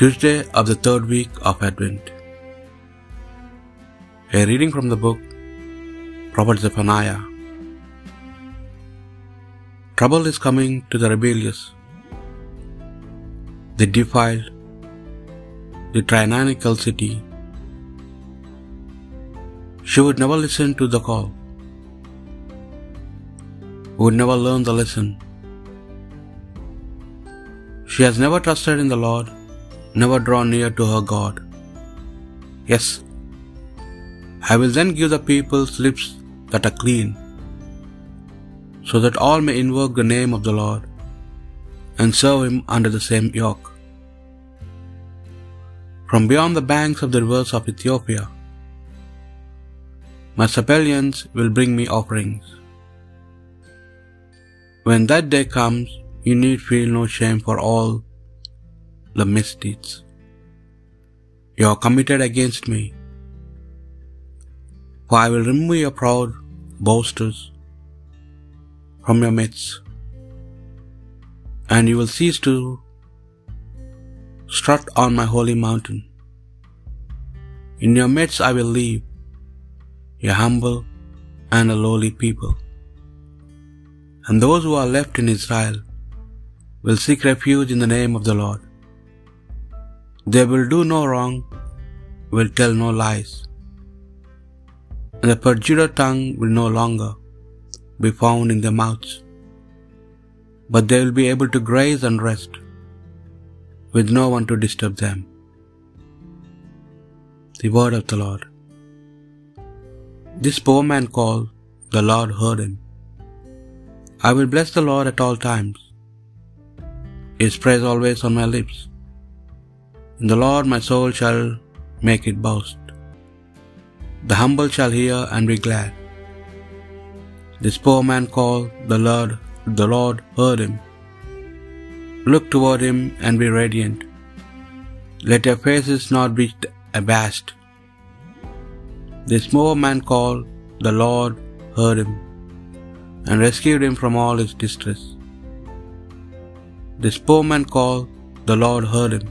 Tuesday of the third week of Advent. A reading from the book Prophet Zephaniah. Trouble is coming to the rebellious, the defiled, the tyrannical city. She would never listen to the call, would never learn the lesson. She has never trusted in the Lord, never draw near to her God. Yes, I will then give the people's lips that are clean, so that all may invoke the name of the Lord and serve him under the same yoke. From beyond the banks of the rivers of Ethiopia, my suppliants will bring me offerings. When that day comes, you need feel no shame for all the misdeeds you have committed against me. For I will remove your proud boasters from your midst, and you will cease to strut on my holy mountain. In your midst I will leave a humble and a lowly people, and those who are left in Israel will seek refuge in the name of the Lord. They will do no wrong, will tell no lies, and the perjured tongue will no longer be found in their mouths, but they will be able to graze and rest, with no one to disturb them. The word of the Lord. This poor man called, the Lord heard him. I will bless the Lord at all times. His praise always on my lips. In the Lord my soul shall make it boast. The humble shall hear and be glad. This poor man called, the Lord, the Lord heard him. Look toward him and be radiant. Let your faces not be abashed. This poor man called, the Lord heard him and rescued him from all his distress. This poor man called, the Lord heard him.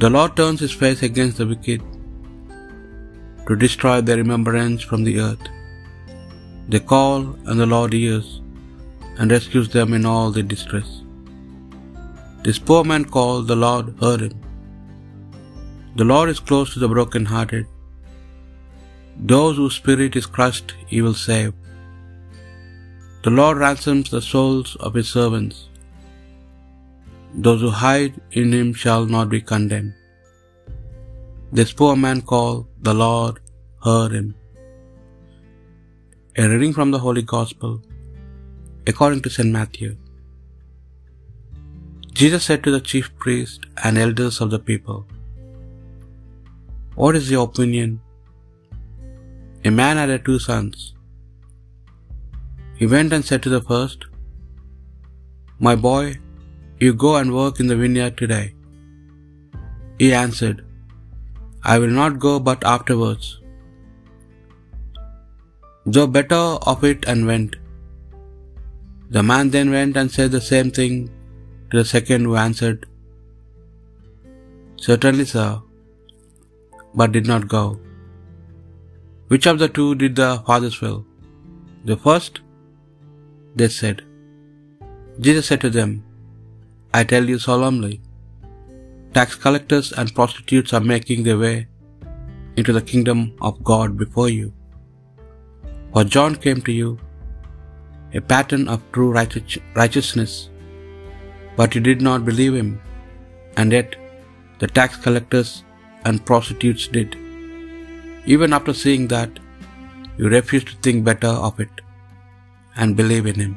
The Lord turns his face against the wicked to destroy their remembrance from the earth. They call, and the Lord hears and rescues them in all their distress. This poor man called, the Lord heard him. The Lord is close to the broken-hearted. Those whose spirit is crushed, he will save. The Lord ransoms the souls of his servants. Those who hide in him shall not be condemned. This poor man called, the Lord heard him. A reading from the Holy Gospel according to St. Matthew. Jesus said to the chief priests and elders of the people, What is your opinion? A man had two sons. He went and said to the first, My boy, you go and work in the vineyard today. He answered, I will not go but afterwards. Though better of it and went. The man then went and said the same thing to the second who answered, Certainly, sir, but did not go. Which of the two did the father's will? The first? They said. Jesus said to them, I tell you solemnly, tax collectors and prostitutes are making their way into the kingdom of God before you. For John came to you, a pattern of true righteousness, but you did not believe him, and yet the tax collectors and prostitutes did. Even after seeing that, you refused to think better of it and believe in him.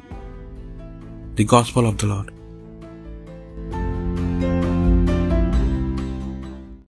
The Gospel of the Lord.